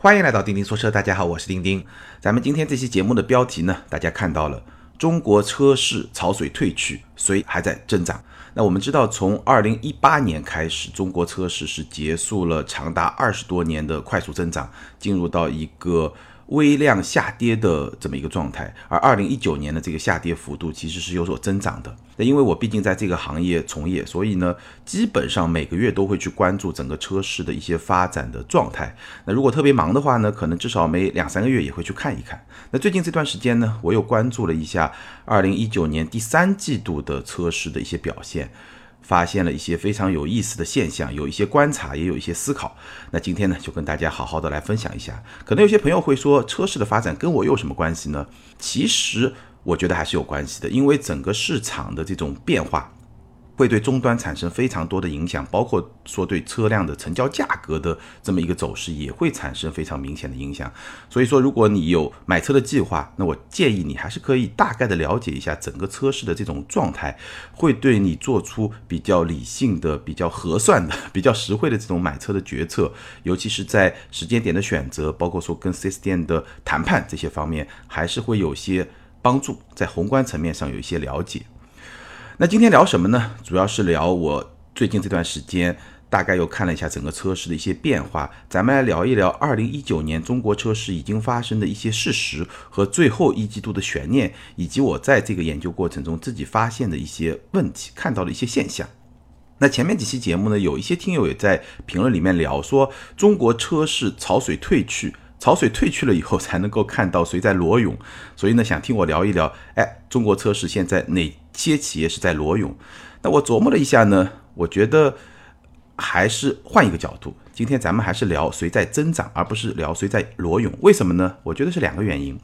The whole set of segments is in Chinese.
欢迎来到钉钉说车，大家好，我是钉钉。咱们今天这期节目的标题呢，大家看到了，中国车市潮水退去，谁还在增长？那我们知道，从二零一八年开始，中国车市是结束了长达二十多年的快速增长，进入到一个。微量下跌的这么一个状态，而二零一九年的这个下跌幅度其实是有所增长的。那因为我毕竟在这个行业从业，所以呢，基本上每个月都会去关注整个车市的一些发展的状态。那如果特别忙的话呢，可能至少每两三个月也会去看一看。那最近这段时间呢，我又关注了一下二零一九年第三季度的车市的一些表现。发现了一些非常有意思的现象，有一些观察，也有一些思考。那今天呢，就跟大家好好的来分享一下。可能有些朋友会说，车市的发展跟我有什么关系呢？其实我觉得还是有关系的，因为整个市场的这种变化。会对终端产生非常多的影响，包括说对车辆的成交价格的这么一个走势也会产生非常明显的影响。所以说，如果你有买车的计划，那我建议你还是可以大概的了解一下整个车市的这种状态，会对你做出比较理性的、比较合算的、比较实惠的这种买车的决策，尤其是在时间点的选择，包括说跟 4S 店的谈判这些方面，还是会有些帮助，在宏观层面上有一些了解。那今天聊什么呢？主要是聊我最近这段时间大概又看了一下整个车市的一些变化，咱们来聊一聊二零一九年中国车市已经发生的一些事实和最后一季度的悬念，以及我在这个研究过程中自己发现的一些问题，看到的一些现象。那前面几期节目呢，有一些听友也在评论里面聊说，中国车市潮水退去。潮水退去了以后，才能够看到谁在裸泳，所以呢，想听我聊一聊，哎，中国车市现在哪些企业是在裸泳？那我琢磨了一下呢，我觉得还是换一个角度，今天咱们还是聊谁在增长，而不是聊谁在裸泳。为什么呢？我觉得是两个原因。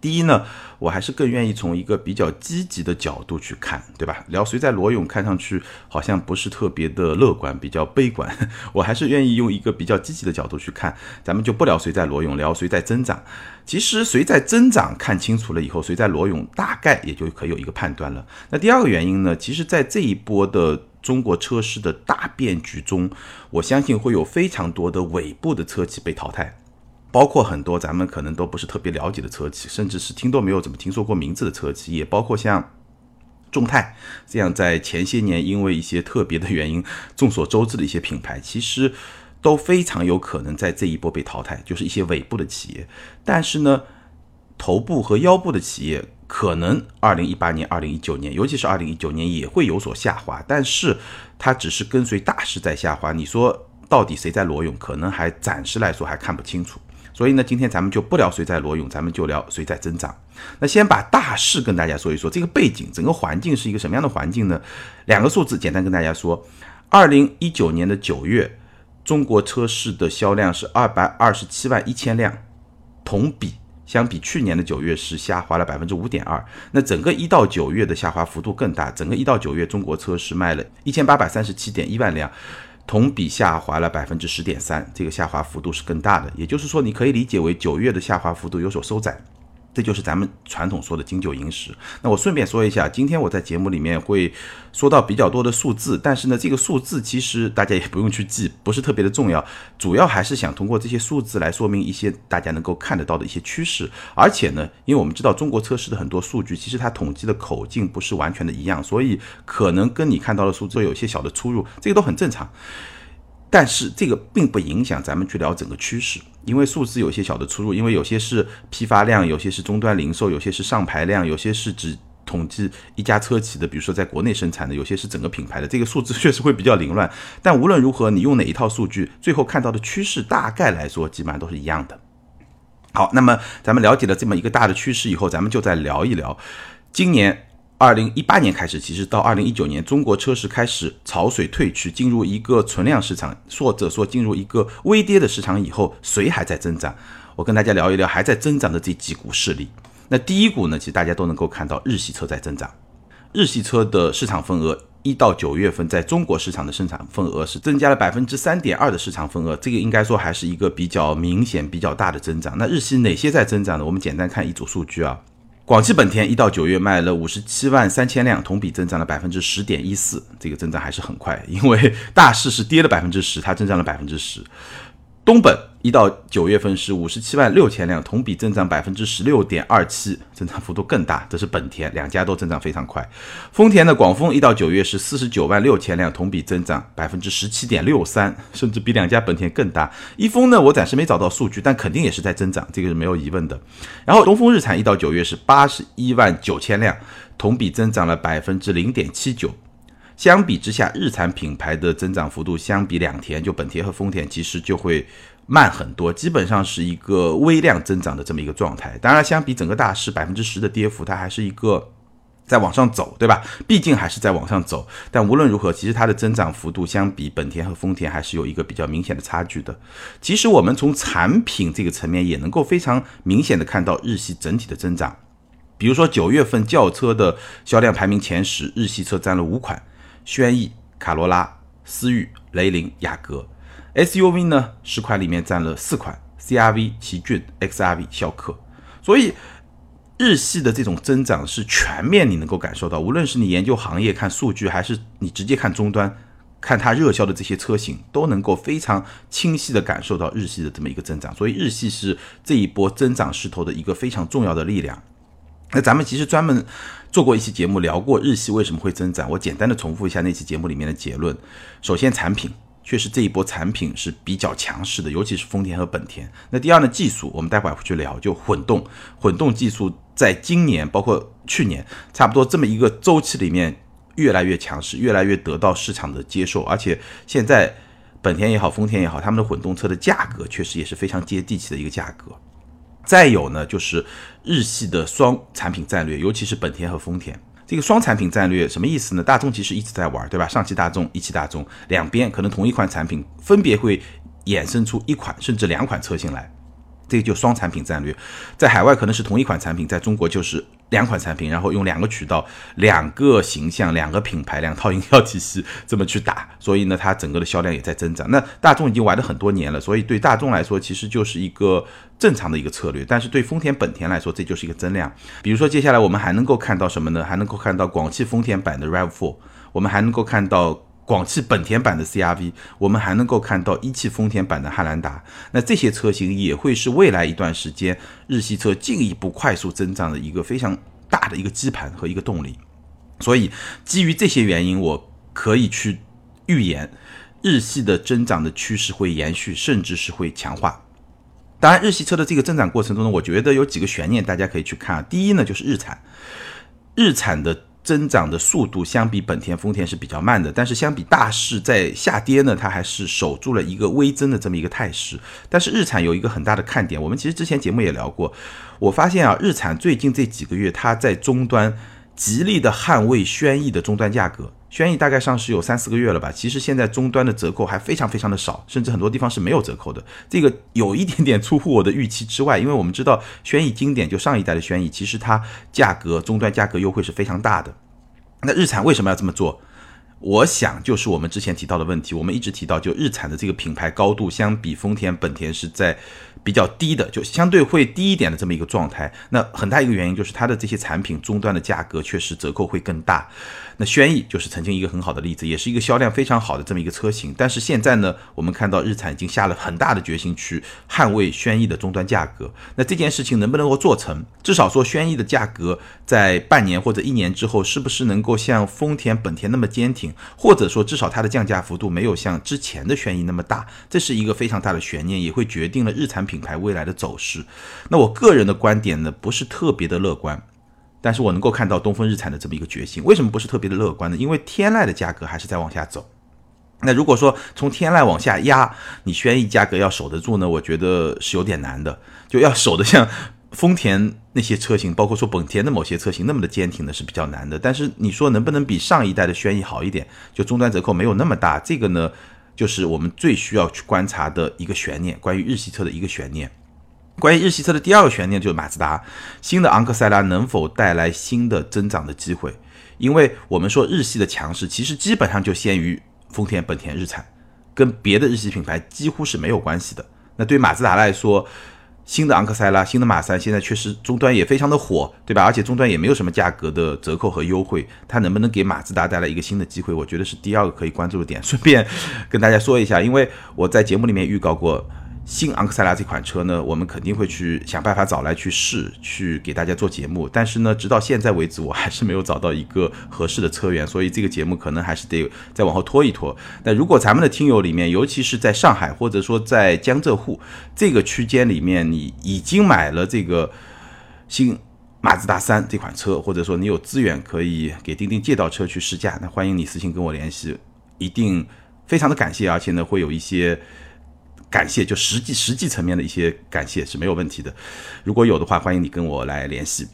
第一呢，我还是更愿意从一个比较积极的角度去看，对吧？聊谁在裸泳，看上去好像不是特别的乐观，比较悲观。我还是愿意用一个比较积极的角度去看。咱们就不聊谁在裸泳，聊谁在增长。其实谁在增长，看清楚了以后，谁在裸泳，大概也就可以有一个判断了。那第二个原因呢，其实，在这一波的中国车市的大变局中，我相信会有非常多的尾部的车企被淘汰。包括很多咱们可能都不是特别了解的车企，甚至是听都没有怎么听说过名字的车企，也包括像众泰这样在前些年因为一些特别的原因众所周知的一些品牌，其实都非常有可能在这一波被淘汰，就是一些尾部的企业。但是呢，头部和腰部的企业可能二零一八年、二零一九年，尤其是二零一九年也会有所下滑，但是它只是跟随大势在下滑。你说到底谁在裸泳，可能还暂时来说还看不清楚。所以呢，今天咱们就不聊谁在裸泳，咱们就聊谁在增长。那先把大势跟大家说一说，这个背景、整个环境是一个什么样的环境呢？两个数字简单跟大家说：二零一九年的九月，中国车市的销量是二百二十七万一千辆，同比相比去年的九月是下滑了百分之五点二。那整个一到九月的下滑幅度更大，整个一到九月中国车市卖了一千八百三十七点一万辆。同比下滑了百分之十点三，这个下滑幅度是更大的。也就是说，你可以理解为九月的下滑幅度有所收窄。这就是咱们传统说的金九银十。那我顺便说一下，今天我在节目里面会说到比较多的数字，但是呢，这个数字其实大家也不用去记，不是特别的重要。主要还是想通过这些数字来说明一些大家能够看得到的一些趋势。而且呢，因为我们知道中国车市的很多数据，其实它统计的口径不是完全的一样，所以可能跟你看到的数字有些小的出入，这个都很正常。但是这个并不影响咱们去聊整个趋势，因为数字有些小的出入，因为有些是批发量，有些是终端零售，有些是上牌量，有些是只统计一家车企的，比如说在国内生产的，有些是整个品牌的，这个数字确实会比较凌乱。但无论如何，你用哪一套数据，最后看到的趋势大概来说，基本上都是一样的。好，那么咱们了解了这么一个大的趋势以后，咱们就再聊一聊今年。二零一八年开始，其实到二零一九年，中国车市开始潮水退去，进入一个存量市场，或者说进入一个微跌的市场以后，谁还在增长？我跟大家聊一聊还在增长的这几股势力。那第一股呢，其实大家都能够看到，日系车在增长。日系车的市场份额，一到九月份在中国市场的生产份额是增加了百分之三点二的市场份额，这个应该说还是一个比较明显、比较大的增长。那日系哪些在增长呢？我们简单看一组数据啊。广汽本田一到九月卖了五十七万三千辆，同比增长了百分之十点一四，这个增长还是很快。因为大势是跌了百分之十，它增长了百分之十。东本一到九月份是五十七万六千辆，同比增长百分之十六点二七，增长幅度更大。这是本田两家都增长非常快。丰田的广丰一到九月是四十九万六千辆，同比增长百分之十七点六三，甚至比两家本田更大。一丰呢，我暂时没找到数据，但肯定也是在增长，这个是没有疑问的。然后东风日产一到九月是八十一万九千辆，同比增长了百分之零点七九。相比之下，日产品牌的增长幅度相比两田，就本田和丰田，其实就会。慢很多，基本上是一个微量增长的这么一个状态。当然，相比整个大势百分之十的跌幅，它还是一个在往上走，对吧？毕竟还是在往上走。但无论如何，其实它的增长幅度相比本田和丰田还是有一个比较明显的差距的。其实我们从产品这个层面也能够非常明显的看到日系整体的增长。比如说九月份轿车的销量排名前十，日系车占了五款：轩逸、卡罗拉、思域、雷凌、雅阁。SUV 呢，十款里面占了四款，CRV、奇骏、XRV、逍客。所以日系的这种增长是全面，你能够感受到。无论是你研究行业看数据，还是你直接看终端，看它热销的这些车型，都能够非常清晰的感受到日系的这么一个增长。所以日系是这一波增长势头的一个非常重要的力量。那咱们其实专门做过一期节目，聊过日系为什么会增长。我简单的重复一下那期节目里面的结论：首先，产品。确实这一波产品是比较强势的，尤其是丰田和本田。那第二呢，技术我们待会儿会去聊，就混动，混动技术在今年包括去年差不多这么一个周期里面越来越强势，越来越得到市场的接受。而且现在本田也好，丰田也好，他们的混动车的价格确实也是非常接地气的一个价格。再有呢，就是日系的双产品战略，尤其是本田和丰田。这个双产品战略什么意思呢？大众其实一直在玩，对吧？上汽大众、一汽大众两边可能同一款产品分别会衍生出一款甚至两款车型来，这就双产品战略。在海外可能是同一款产品，在中国就是。两款产品，然后用两个渠道、两个形象、两个品牌、两套营销体系这么去打，所以呢，它整个的销量也在增长。那大众已经玩了很多年了，所以对大众来说，其实就是一个正常的一个策略。但是对丰田、本田来说，这就是一个增量。比如说，接下来我们还能够看到什么呢？还能够看到广汽丰田版的 RAV4，我们还能够看到。广汽本田版的 CRV，我们还能够看到一汽丰田版的汉兰达，那这些车型也会是未来一段时间日系车进一步快速增长的一个非常大的一个基盘和一个动力。所以基于这些原因，我可以去预言日系的增长的趋势会延续，甚至是会强化。当然，日系车的这个增长过程中呢，我觉得有几个悬念，大家可以去看。第一呢，就是日产，日产的。增长的速度相比本田、丰田是比较慢的，但是相比大势在下跌呢，它还是守住了一个微增的这么一个态势。但是日产有一个很大的看点，我们其实之前节目也聊过，我发现啊，日产最近这几个月它在终端极力的捍卫轩逸的终端价格。轩逸大概上市有三四个月了吧，其实现在终端的折扣还非常非常的少，甚至很多地方是没有折扣的。这个有一点点出乎我的预期之外，因为我们知道轩逸经典就上一代的轩逸，其实它价格终端价格优惠是非常大的。那日产为什么要这么做？我想就是我们之前提到的问题，我们一直提到，就日产的这个品牌高度相比丰田、本田是在。比较低的，就相对会低一点的这么一个状态。那很大一个原因就是它的这些产品终端的价格确实折扣会更大。那轩逸就是曾经一个很好的例子，也是一个销量非常好的这么一个车型。但是现在呢，我们看到日产已经下了很大的决心去捍卫轩逸的终端价格。那这件事情能不能够做成？至少说轩逸的价格在半年或者一年之后，是不是能够像丰田、本田那么坚挺？或者说至少它的降价幅度没有像之前的轩逸那么大？这是一个非常大的悬念，也会决定了日产。品牌未来的走势，那我个人的观点呢，不是特别的乐观，但是我能够看到东风日产的这么一个决心。为什么不是特别的乐观呢？因为天籁的价格还是在往下走。那如果说从天籁往下压，你轩逸价格要守得住呢？我觉得是有点难的。就要守得像丰田那些车型，包括说本田的某些车型那么的坚挺呢，是比较难的。但是你说能不能比上一代的轩逸好一点？就终端折扣没有那么大，这个呢？就是我们最需要去观察的一个悬念，关于日系车的一个悬念。关于日系车的第二个悬念就是马自达新的昂克赛拉能否带来新的增长的机会？因为我们说日系的强势其实基本上就限于丰田、本田、日产，跟别的日系品牌几乎是没有关系的。那对马自达来说，新的昂克赛拉、新的马三现在确实终端也非常的火，对吧？而且终端也没有什么价格的折扣和优惠，它能不能给马自达带来一个新的机会？我觉得是第二个可以关注的点。顺便跟大家说一下，因为我在节目里面预告过，新昂克赛拉这款车呢，我们肯定会去想办法找来去试，去给大家做节目。但是呢，直到现在为止，我还是没有找到一个合适的车源，所以这个节目可能还是得再往后拖一拖。那如果咱们的听友里面，尤其是在上海或者说在江浙沪这个区间里面，你已经买了这个新马自达三这款车，或者说你有资源可以给钉钉借到车去试驾，那欢迎你私信跟我联系，一定非常的感谢，而且呢会有一些。感谢，就实际实际层面的一些感谢是没有问题的。如果有的话，欢迎你跟我来联系。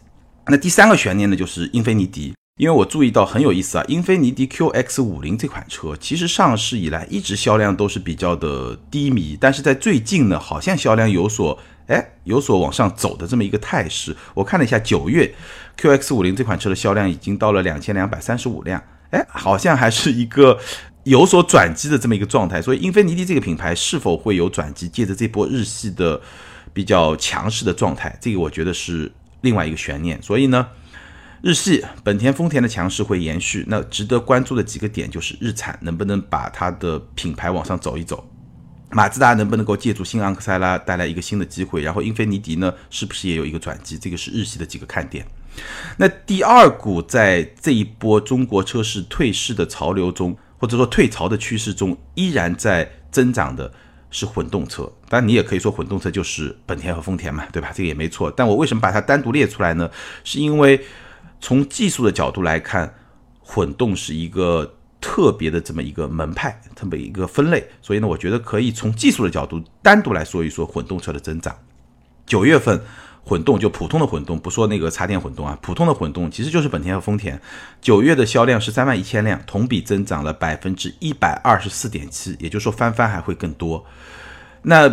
那第三个悬念呢，就是英菲尼迪，因为我注意到很有意思啊，英菲尼迪 QX 五零这款车，其实上市以来一直销量都是比较的低迷，但是在最近呢，好像销量有所哎有所往上走的这么一个态势。我看了一下，九月 QX 五零这款车的销量已经到了两千两百三十五辆，哎，好像还是一个。有所转机的这么一个状态，所以英菲尼迪这个品牌是否会有转机？借着这波日系的比较强势的状态，这个我觉得是另外一个悬念。所以呢，日系本田、丰田的强势会延续。那值得关注的几个点就是日产能不能把它的品牌往上走一走，马自达能不能够借助新昂克赛拉带来一个新的机会，然后英菲尼迪呢是不是也有一个转机？这个是日系的几个看点。那第二股在这一波中国车市退市的潮流中。或者说退潮的趋势中，依然在增长的是混动车。当然，你也可以说混动车就是本田和丰田嘛，对吧？这个也没错。但我为什么把它单独列出来呢？是因为从技术的角度来看，混动是一个特别的这么一个门派，这么一个分类。所以呢，我觉得可以从技术的角度单独来说一说混动车的增长。九月份。混动就普通的混动，不说那个插电混动啊，普通的混动其实就是本田和丰田。九月的销量是三万一千辆，同比增长了百分之一百二十四点七，也就是说翻番还会更多。那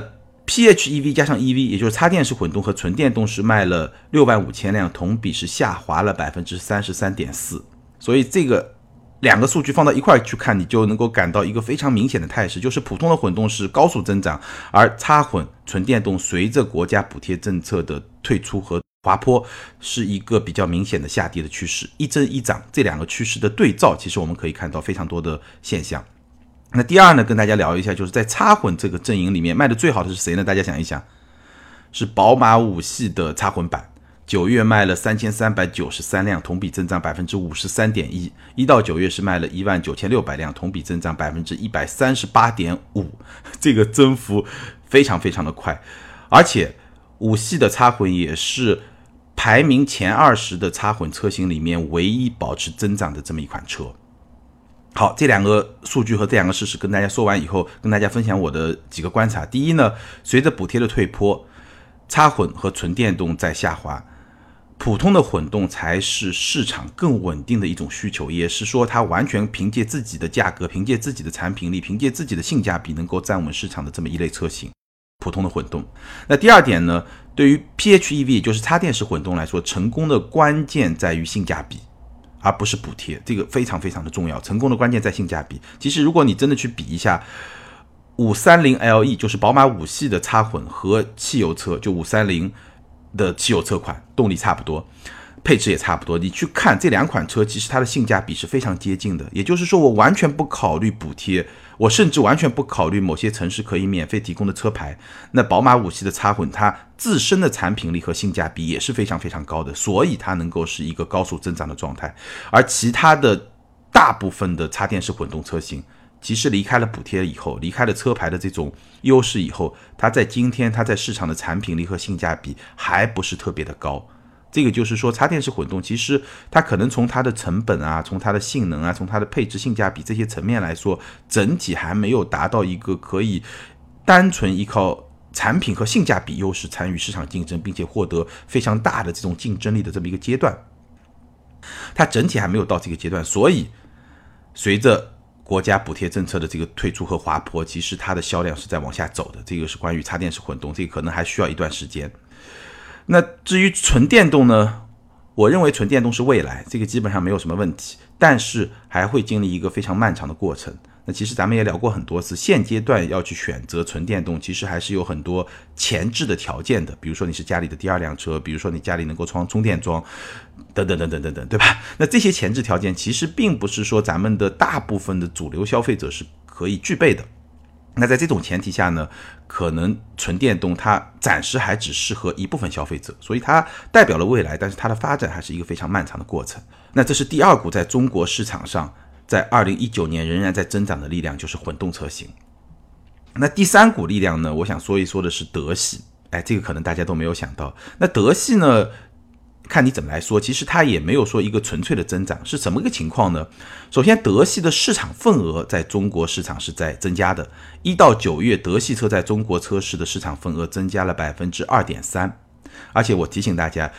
PHEV 加上 EV，也就是插电式混动和纯电动是卖了六万五千辆，同比是下滑了百分之三十三点四，所以这个。两个数据放到一块去看，你就能够感到一个非常明显的态势，就是普通的混动是高速增长，而插混纯电动随着国家补贴政策的退出和滑坡，是一个比较明显的下跌的趋势，一增一涨，这两个趋势的对照，其实我们可以看到非常多的现象。那第二呢，跟大家聊一下，就是在插混这个阵营里面卖的最好的是谁呢？大家想一想，是宝马五系的插混版。九月卖了三千三百九十三辆，同比增长百分之五十三点一。一到九月是卖了一万九千六百辆，同比增长百分之一百三十八点五，这个增幅非常非常的快。而且五系的插混也是排名前二十的插混车型里面唯一保持增长的这么一款车。好，这两个数据和这两个事实跟大家说完以后，跟大家分享我的几个观察。第一呢，随着补贴的退坡，插混和纯电动在下滑。普通的混动才是市场更稳定的一种需求，也是说它完全凭借自己的价格、凭借自己的产品力、凭借自己的性价比能够站稳市场的这么一类车型。普通的混动。那第二点呢？对于 PHEV，也就是插电式混动来说，成功的关键在于性价比，而不是补贴。这个非常非常的重要。成功的关键在性价比。其实，如果你真的去比一下，五三零 LE 就是宝马五系的插混和汽油车，就五三零。的汽油车款动力差不多，配置也差不多。你去看这两款车，其实它的性价比是非常接近的。也就是说，我完全不考虑补贴，我甚至完全不考虑某些城市可以免费提供的车牌。那宝马五系的插混，它自身的产品力和性价比也是非常非常高的，所以它能够是一个高速增长的状态。而其他的大部分的插电式混动车型。其实离开了补贴以后，离开了车牌的这种优势以后，它在今天它在市场的产品力和性价比还不是特别的高。这个就是说，插电式混动其实它可能从它的成本啊，从它的性能啊，从它的配置、性价比这些层面来说，整体还没有达到一个可以单纯依靠产品和性价比优势参与市场竞争，并且获得非常大的这种竞争力的这么一个阶段。它整体还没有到这个阶段，所以随着国家补贴政策的这个退出和滑坡，其实它的销量是在往下走的。这个是关于插电式混动，这个可能还需要一段时间。那至于纯电动呢？我认为纯电动是未来，这个基本上没有什么问题，但是还会经历一个非常漫长的过程。那其实咱们也聊过很多次，现阶段要去选择纯电动，其实还是有很多前置的条件的。比如说你是家里的第二辆车，比如说你家里能够装充电桩，等等等等等等，对吧？那这些前置条件其实并不是说咱们的大部分的主流消费者是可以具备的。那在这种前提下呢，可能纯电动它暂时还只适合一部分消费者，所以它代表了未来，但是它的发展还是一个非常漫长的过程。那这是第二股在中国市场上在二零一九年仍然在增长的力量，就是混动车型。那第三股力量呢，我想说一说的是德系，哎，这个可能大家都没有想到。那德系呢？看你怎么来说，其实它也没有说一个纯粹的增长，是怎么个情况呢？首先，德系的市场份额在中国市场是在增加的，一到九月，德系车在中国车市的市场份额增加了百分之二点三，而且我提醒大家，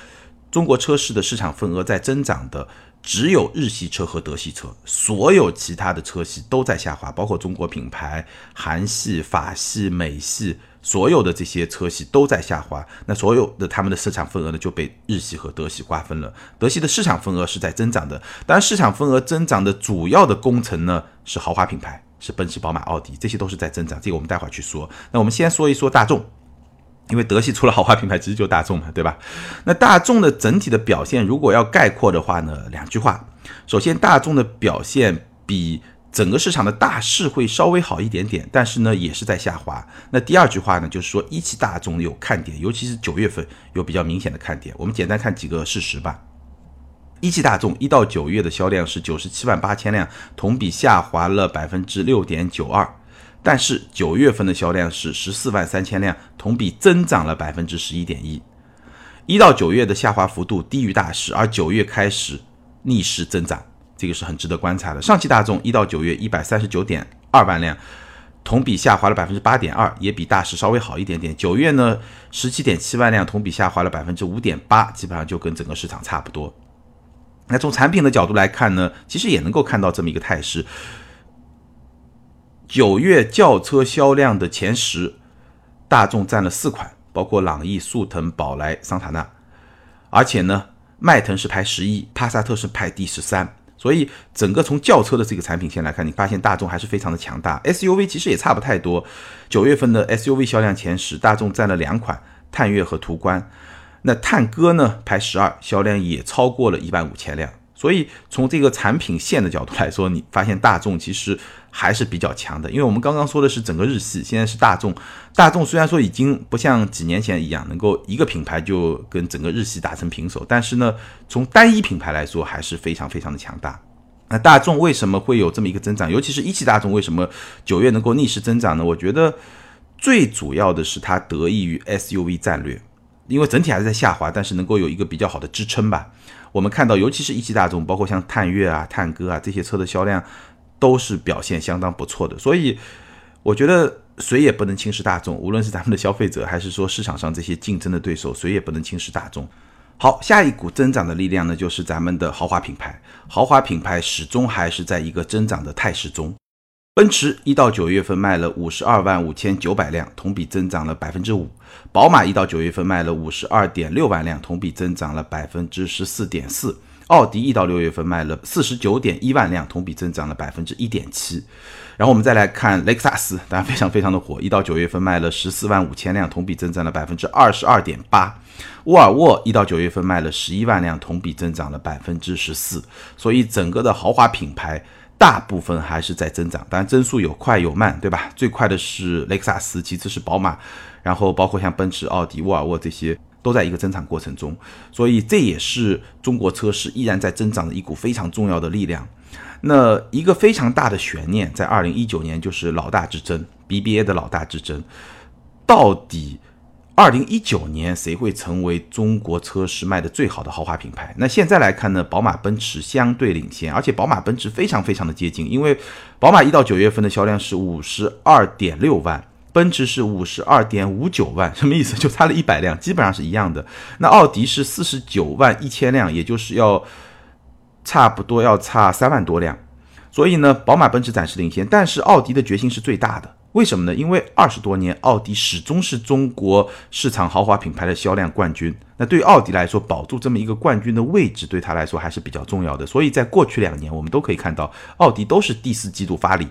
中国车市的市场份额在增长的只有日系车和德系车，所有其他的车系都在下滑，包括中国品牌、韩系、法系、美系。所有的这些车系都在下滑，那所有的他们的市场份额呢就被日系和德系瓜分了。德系的市场份额是在增长的，当然市场份额增长的主要的工程呢是豪华品牌，是奔驰、宝马、奥迪，这些都是在增长。这个我们待会儿去说。那我们先说一说大众，因为德系除了豪华品牌，其实就大众嘛，对吧？那大众的整体的表现，如果要概括的话呢，两句话。首先，大众的表现比。整个市场的大势会稍微好一点点，但是呢也是在下滑。那第二句话呢，就是说一汽大众有看点，尤其是九月份有比较明显的看点。我们简单看几个事实吧。一汽大众一到九月的销量是九十七万八千辆，同比下滑了百分之六点九二。但是九月份的销量是十四万三千辆，同比增长了百分之十一点一。一到九月的下滑幅度低于大势，而九月开始逆势增长。这个是很值得观察的。上汽大众一到九月一百三十九点二万辆，同比下滑了百分之八点二，也比大势稍微好一点点。九月呢，十七点七万辆，同比下滑了百分之五点八，基本上就跟整个市场差不多。那从产品的角度来看呢，其实也能够看到这么一个态势。九月轿车销量的前十，大众占了四款，包括朗逸、速腾、宝来、桑塔纳，而且呢，迈腾是排十一，帕萨特是排第十三。所以，整个从轿车的这个产品线来看，你发现大众还是非常的强大。SUV 其实也差不太多。九月份的 SUV 销量前十，大众占了两款，探岳和途观。那探歌呢排十二，销量也超过了一万五千辆。所以从这个产品线的角度来说，你发现大众其实还是比较强的。因为我们刚刚说的是整个日系，现在是大众。大众虽然说已经不像几年前一样能够一个品牌就跟整个日系打成平手，但是呢，从单一品牌来说还是非常非常的强大。那大众为什么会有这么一个增长？尤其是一汽大众为什么九月能够逆势增长呢？我觉得最主要的是它得益于 SUV 战略，因为整体还是在下滑，但是能够有一个比较好的支撑吧。我们看到，尤其是一汽大众，包括像探岳啊、探歌啊这些车的销量，都是表现相当不错的。所以，我觉得谁也不能轻视大众，无论是咱们的消费者，还是说市场上这些竞争的对手，谁也不能轻视大众。好，下一股增长的力量呢，就是咱们的豪华品牌。豪华品牌始终还是在一个增长的态势中。奔驰一到九月份卖了五十二万五千九百辆，同比增长了百分之五。宝马一到九月份卖了五十二点六万辆，同比增长了百分之十四点四。奥迪一到六月份卖了四十九点一万辆，同比增长了百分之一点七。然后我们再来看雷克萨斯，当然非常非常的火，一到九月份卖了十四万五千辆，同比增长了百分之二十二点八。沃尔沃一到九月份卖了十一万辆，同比增长了百分之十四。所以整个的豪华品牌。大部分还是在增长，当然增速有快有慢，对吧？最快的是雷克萨斯，其次是宝马，然后包括像奔驰、奥迪、沃尔沃这些都在一个增长过程中，所以这也是中国车市依然在增长的一股非常重要的力量。那一个非常大的悬念在二零一九年就是老大之争，BBA 的老大之争，到底？二零一九年谁会成为中国车市卖的最好的豪华品牌？那现在来看呢，宝马、奔驰相对领先，而且宝马、奔驰非常非常的接近，因为宝马一到九月份的销量是五十二点六万，奔驰是五十二点五九万，什么意思？就差了一百辆，基本上是一样的。那奥迪是四十九万一千辆，也就是要差不多要差三万多辆，所以呢，宝马、奔驰暂时领先，但是奥迪的决心是最大的。为什么呢？因为二十多年，奥迪始终是中国市场豪华品牌的销量冠军。那对于奥迪来说，保住这么一个冠军的位置，对他来说还是比较重要的。所以在过去两年，我们都可以看到，奥迪都是第四季度发力，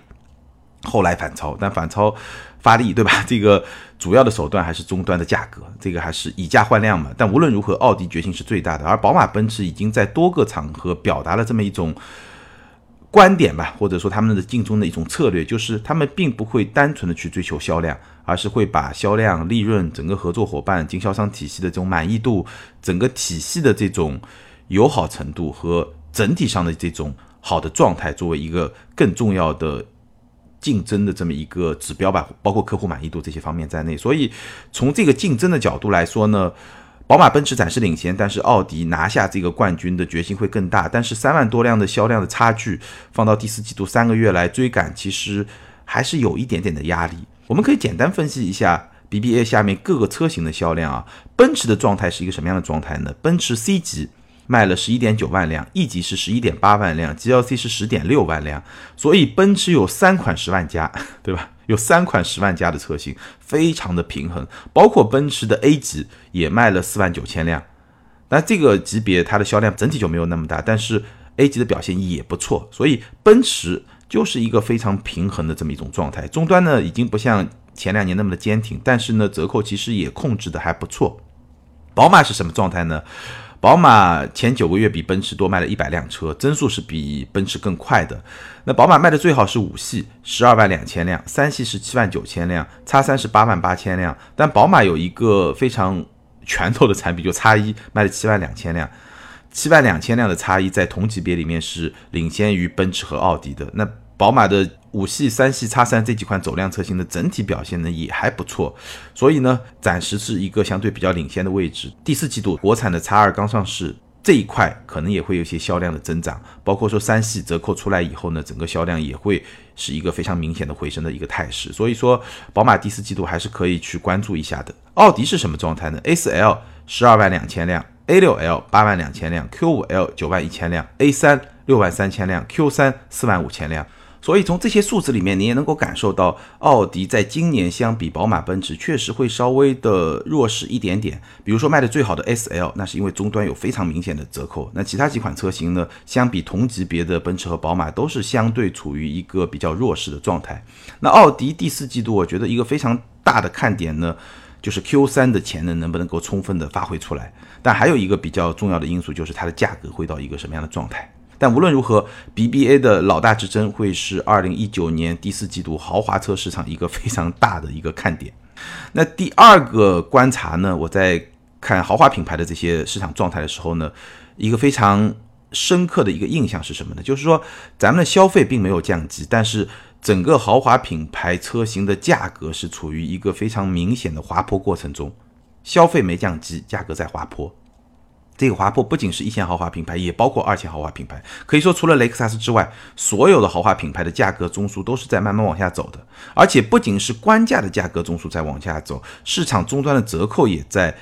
后来反超。但反超发力，对吧？这个主要的手段还是终端的价格，这个还是以价换量嘛。但无论如何，奥迪决心是最大的。而宝马、奔驰已经在多个场合表达了这么一种。观点吧，或者说他们的竞争的一种策略，就是他们并不会单纯的去追求销量，而是会把销量、利润、整个合作伙伴、经销商体系的这种满意度、整个体系的这种友好程度和整体上的这种好的状态，作为一个更重要的竞争的这么一个指标吧，包括客户满意度这些方面在内。所以从这个竞争的角度来说呢。宝马、奔驰暂时领先，但是奥迪拿下这个冠军的决心会更大。但是三万多辆的销量的差距，放到第四季度三个月来追赶，其实还是有一点点的压力。我们可以简单分析一下 BBA 下面各个车型的销量啊。奔驰的状态是一个什么样的状态呢？奔驰 C 级卖了十一点九万辆，E 级是十一点八万辆，GLC 是十点六万辆。所以奔驰有三款十万加，对吧？有三款十万加的车型，非常的平衡。包括奔驰的 A 级也卖了四万九千辆，那这个级别它的销量整体就没有那么大，但是 A 级的表现也不错。所以奔驰就是一个非常平衡的这么一种状态。终端呢已经不像前两年那么的坚挺，但是呢折扣其实也控制的还不错。宝马是什么状态呢？宝马前九个月比奔驰多卖了一百辆车，增速是比奔驰更快的。那宝马卖的最好是五系，十二万两千辆；三系是七万九千辆，叉三是八万八千辆。但宝马有一个非常拳头的产品，就叉一卖了七万两千辆，七万两千辆的叉一在同级别里面是领先于奔驰和奥迪的。那宝马的五系、三系、叉三这几款走量车型的整体表现呢也还不错，所以呢暂时是一个相对比较领先的位置。第四季度国产的叉二刚上市，这一块可能也会有些销量的增长，包括说三系折扣出来以后呢，整个销量也会是一个非常明显的回升的一个态势。所以说宝马第四季度还是可以去关注一下的。奥迪是什么状态呢？A 四 L 十二万两千辆，A 六 L 八万两千辆，Q 五 L 九万一千辆，A 三六万三千辆，Q 三四万五千辆。所以从这些数字里面，你也能够感受到，奥迪在今年相比宝马、奔驰确实会稍微的弱势一点点。比如说卖的最好的 S L，那是因为终端有非常明显的折扣。那其他几款车型呢，相比同级别的奔驰和宝马，都是相对处于一个比较弱势的状态。那奥迪第四季度，我觉得一个非常大的看点呢，就是 Q 三的潜能能不能够充分的发挥出来。但还有一个比较重要的因素，就是它的价格会到一个什么样的状态。但无论如何，BBA 的老大之争会是二零一九年第四季度豪华车市场一个非常大的一个看点。那第二个观察呢，我在看豪华品牌的这些市场状态的时候呢，一个非常深刻的一个印象是什么呢？就是说，咱们的消费并没有降级，但是整个豪华品牌车型的价格是处于一个非常明显的滑坡过程中，消费没降级，价格在滑坡。这个滑坡不仅是一线豪华品牌，也包括二线豪华品牌。可以说，除了雷克萨斯之外，所有的豪华品牌的价格中枢都是在慢慢往下走的。而且，不仅是官价的价格中枢在往下走，市场终端的折扣也在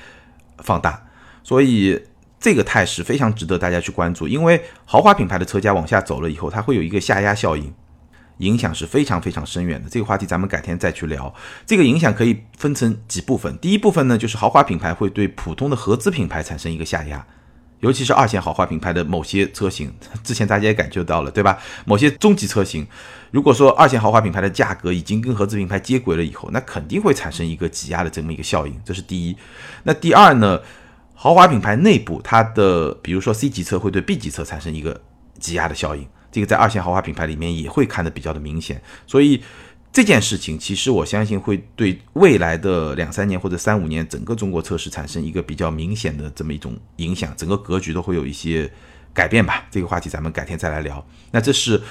放大。所以，这个态势非常值得大家去关注。因为豪华品牌的车价往下走了以后，它会有一个下压效应。影响是非常非常深远的，这个话题咱们改天再去聊。这个影响可以分成几部分，第一部分呢，就是豪华品牌会对普通的合资品牌产生一个下压，尤其是二线豪华品牌的某些车型，之前大家也感觉到了，对吧？某些中级车型，如果说二线豪华品牌的价格已经跟合资品牌接轨了以后，那肯定会产生一个挤压的这么一个效应，这是第一。那第二呢，豪华品牌内部它的，比如说 C 级车会对 B 级车产生一个挤压的效应。这个在二线豪华品牌里面也会看得比较的明显，所以这件事情其实我相信会对未来的两三年或者三五年整个中国车市产生一个比较明显的这么一种影响，整个格局都会有一些改变吧。这个话题咱们改天再来聊。那这是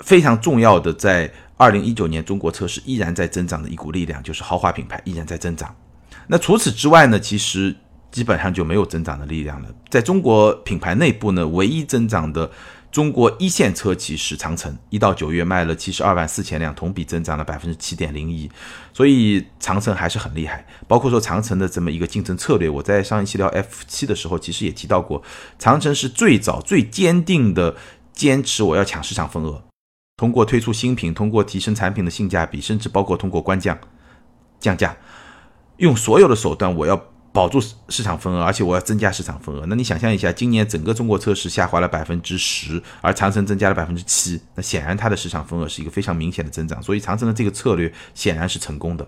非常重要的，在二零一九年中国车市依然在增长的一股力量，就是豪华品牌依然在增长。那除此之外呢，其实基本上就没有增长的力量了。在中国品牌内部呢，唯一增长的。中国一线车企是长城，一到九月卖了七十二万四千辆，同比增长了百分之七点零一，所以长城还是很厉害。包括说长城的这么一个竞争策略，我在上一期聊 F 七的时候，其实也提到过，长城是最早最坚定的坚持我要抢市场份额，通过推出新品，通过提升产品的性价比，甚至包括通过官降降价，用所有的手段我要。保住市场份额，而且我要增加市场份额。那你想象一下，今年整个中国车市下滑了百分之十，而长城增加了百分之七，那显然它的市场份额是一个非常明显的增长。所以长城的这个策略显然是成功的。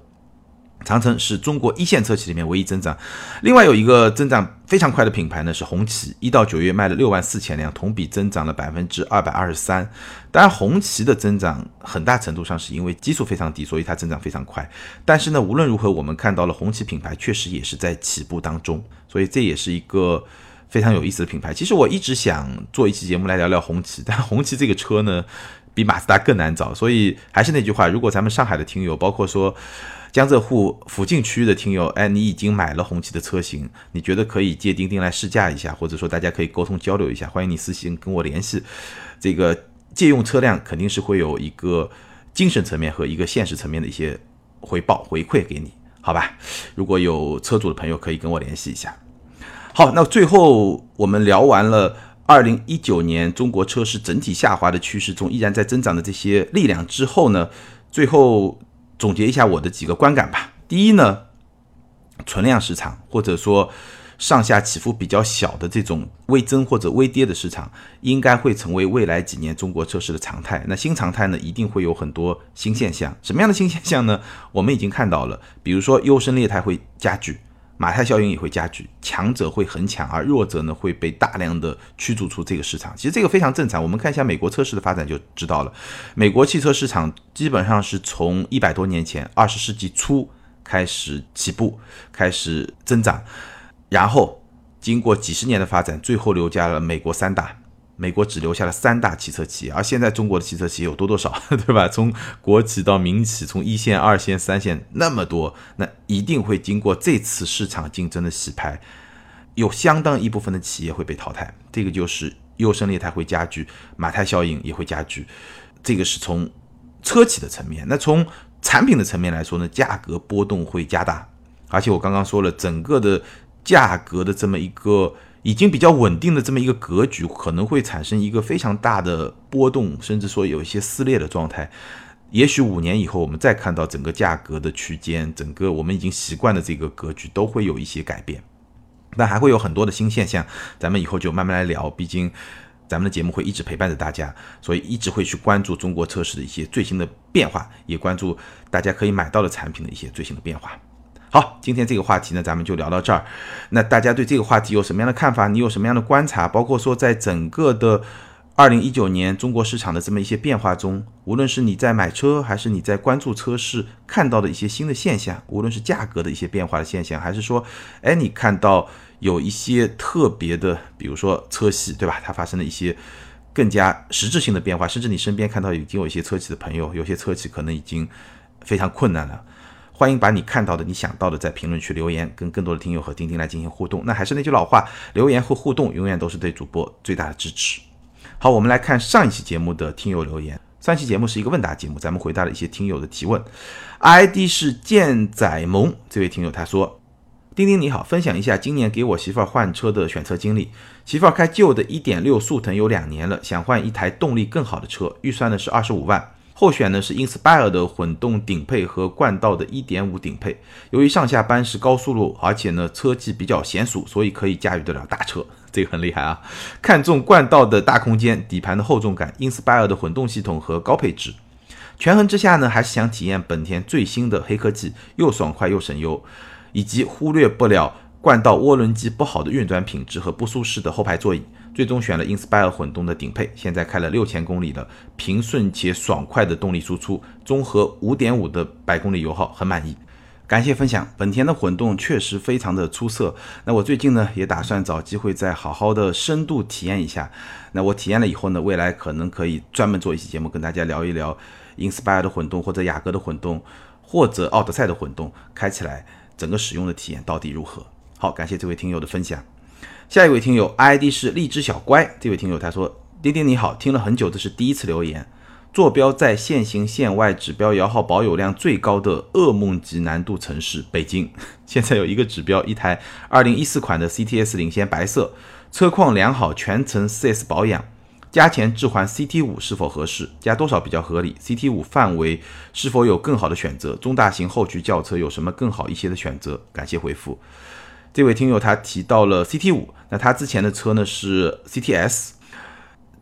长城是中国一线车企里面唯一增长，另外有一个增长非常快的品牌呢是红旗，一到九月卖了六万四千辆，同比增长了百分之二百二十三。当然，红旗的增长很大程度上是因为基数非常低，所以它增长非常快。但是呢，无论如何，我们看到了红旗品牌确实也是在起步当中，所以这也是一个非常有意思的品牌。其实我一直想做一期节目来聊聊红旗，但红旗这个车呢比马自达更难找，所以还是那句话，如果咱们上海的听友，包括说。江浙沪附近区域的听友，哎，你已经买了红旗的车型，你觉得可以借钉钉来试驾一下，或者说大家可以沟通交流一下，欢迎你私信跟我联系。这个借用车辆肯定是会有一个精神层面和一个现实层面的一些回报回馈给你，好吧？如果有车主的朋友可以跟我联系一下。好，那最后我们聊完了二零一九年中国车市整体下滑的趋势中依然在增长的这些力量之后呢，最后。总结一下我的几个观感吧。第一呢，存量市场或者说上下起伏比较小的这种微增或者微跌的市场，应该会成为未来几年中国车市的常态。那新常态呢，一定会有很多新现象。什么样的新现象呢？我们已经看到了，比如说优胜劣汰会加剧。马太效应也会加剧，强者会很强，而弱者呢会被大量的驱逐出这个市场。其实这个非常正常。我们看一下美国车市的发展就知道了。美国汽车市场基本上是从一百多年前，二十世纪初开始起步，开始增长，然后经过几十年的发展，最后留下了美国三大。美国只留下了三大汽车企业，而现在中国的汽车企业有多多少，对吧？从国企到民企，从一线、二线、三线那么多，那一定会经过这次市场竞争的洗牌，有相当一部分的企业会被淘汰，这个就是优胜劣汰会加剧，马太效应也会加剧。这个是从车企的层面，那从产品的层面来说呢，价格波动会加大，而且我刚刚说了，整个的价格的这么一个。已经比较稳定的这么一个格局，可能会产生一个非常大的波动，甚至说有一些撕裂的状态。也许五年以后，我们再看到整个价格的区间，整个我们已经习惯的这个格局都会有一些改变。但还会有很多的新现象，咱们以后就慢慢来聊。毕竟咱们的节目会一直陪伴着大家，所以一直会去关注中国车市的一些最新的变化，也关注大家可以买到的产品的一些最新的变化。好，今天这个话题呢，咱们就聊到这儿。那大家对这个话题有什么样的看法？你有什么样的观察？包括说，在整个的二零一九年中国市场的这么一些变化中，无论是你在买车，还是你在关注车市看到的一些新的现象，无论是价格的一些变化的现象，还是说，哎，你看到有一些特别的，比如说车系，对吧？它发生了一些更加实质性的变化，甚至你身边看到已经有一些车企的朋友，有些车企可能已经非常困难了。欢迎把你看到的、你想到的在评论区留言，跟更多的听友和钉钉来进行互动。那还是那句老话，留言和互动永远都是对主播最大的支持。好，我们来看上一期节目的听友留言。上期节目是一个问答节目，咱们回答了一些听友的提问。ID 是健仔萌这位听友他说：“钉钉你好，分享一下今年给我媳妇儿换车的选车经历。媳妇儿开旧的1.6速腾有两年了，想换一台动力更好的车，预算呢是二十五万。”候选呢是 Inspire 的混动顶配和冠道的1.5顶配。由于上下班是高速路，而且呢车技比较娴熟，所以可以驾驭得了大车，这个很厉害啊！看中冠道的大空间、底盘的厚重感、Inspire 的混动系统和高配置。权衡之下呢，还是想体验本田最新的黑科技，又爽快又省油，以及忽略不了冠道涡轮机不好的运转品质和不舒适的后排座椅。最终选了 Inspire 混动的顶配，现在开了六千公里的，平顺且爽快的动力输出，综合五点五的百公里油耗，很满意。感谢分享，本田的混动确实非常的出色。那我最近呢，也打算找机会再好好的深度体验一下。那我体验了以后呢，未来可能可以专门做一期节目，跟大家聊一聊 Inspire 的混动，或者雅阁的混动，或者奥德赛的混动，开起来整个使用的体验到底如何？好，感谢这位听友的分享。下一位听友 ID 是荔枝小乖，这位听友他说：“丁丁你好，听了很久，这是第一次留言。坐标在限行线外，指标摇号保有量最高的噩梦级难度城市北京。现在有一个指标，一台2014款的 CTS 领先白色，车况良好，全程 4S 保养。加钱置换 CT5 是否合适？加多少比较合理？CT5 范围是否有更好的选择？中大型后驱轿车有什么更好一些的选择？感谢回复。”这位听友他提到了 CT 五，那他之前的车呢是 CTS，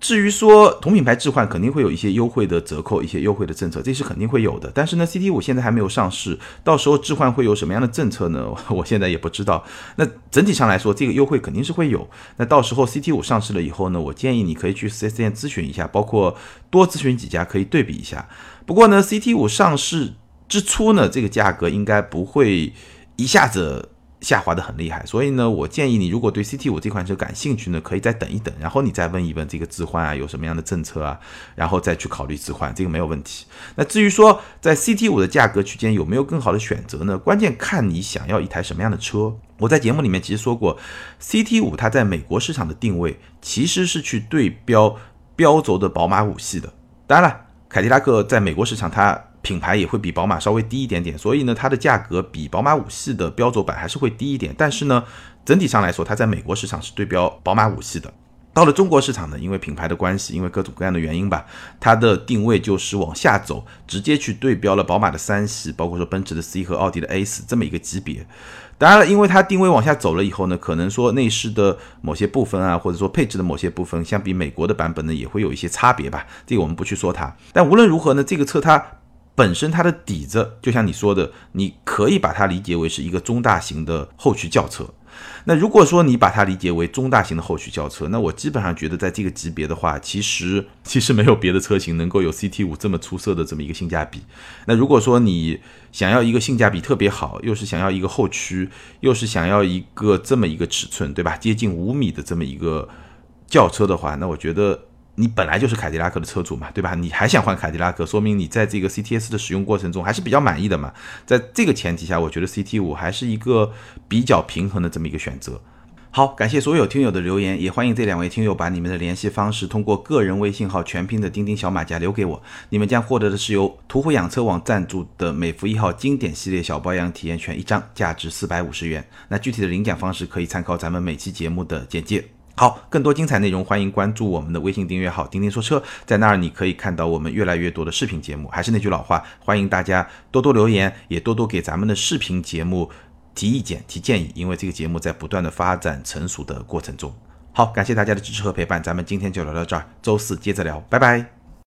至于说同品牌置换，肯定会有一些优惠的折扣，一些优惠的政策，这是肯定会有的。但是呢，CT 五现在还没有上市，到时候置换会有什么样的政策呢？我现在也不知道。那整体上来说，这个优惠肯定是会有。那到时候 CT 五上市了以后呢，我建议你可以去 4S 店咨询一下，包括多咨询几家，可以对比一下。不过呢，CT 五上市之初呢，这个价格应该不会一下子。下滑的很厉害，所以呢，我建议你如果对 CT 五这款车感兴趣呢，可以再等一等，然后你再问一问这个置换啊有什么样的政策啊，然后再去考虑置换，这个没有问题。那至于说在 CT 五的价格区间有没有更好的选择呢？关键看你想要一台什么样的车。我在节目里面其实说过，CT 五它在美国市场的定位其实是去对标标轴的宝马五系的。当然了，凯迪拉克在美国市场它。品牌也会比宝马稍微低一点点，所以呢，它的价格比宝马五系的标轴版还是会低一点。但是呢，整体上来说，它在美国市场是对标宝马五系的。到了中国市场呢，因为品牌的关系，因为各种各样的原因吧，它的定位就是往下走，直接去对标了宝马的三系，包括说奔驰的 C 和奥迪的 A 四这么一个级别。当然了，因为它定位往下走了以后呢，可能说内饰的某些部分啊，或者说配置的某些部分，相比美国的版本呢，也会有一些差别吧。这个我们不去说它。但无论如何呢，这个车它。本身它的底子，就像你说的，你可以把它理解为是一个中大型的后驱轿车。那如果说你把它理解为中大型的后驱轿车，那我基本上觉得在这个级别的话，其实其实没有别的车型能够有 CT 五这么出色的这么一个性价比。那如果说你想要一个性价比特别好，又是想要一个后驱，又是想要一个这么一个尺寸，对吧？接近五米的这么一个轿车的话，那我觉得。你本来就是凯迪拉克的车主嘛，对吧？你还想换凯迪拉克，说明你在这个 CTS 的使用过程中还是比较满意的嘛。在这个前提下，我觉得 CT 五还是一个比较平衡的这么一个选择。好，感谢所有听友的留言，也欢迎这两位听友把你们的联系方式通过个人微信号全拼的钉钉小马甲留给我，你们将获得的是由途虎养车网赞助的美孚一号经典系列小保养体验券一张，价值四百五十元。那具体的领奖方式可以参考咱们每期节目的简介。好，更多精彩内容，欢迎关注我们的微信订阅号“钉钉说车”，在那儿你可以看到我们越来越多的视频节目。还是那句老话，欢迎大家多多留言，也多多给咱们的视频节目提意见、提建议，因为这个节目在不断的发展成熟的过程中。好，感谢大家的支持和陪伴，咱们今天就聊到这儿，周四接着聊，拜拜。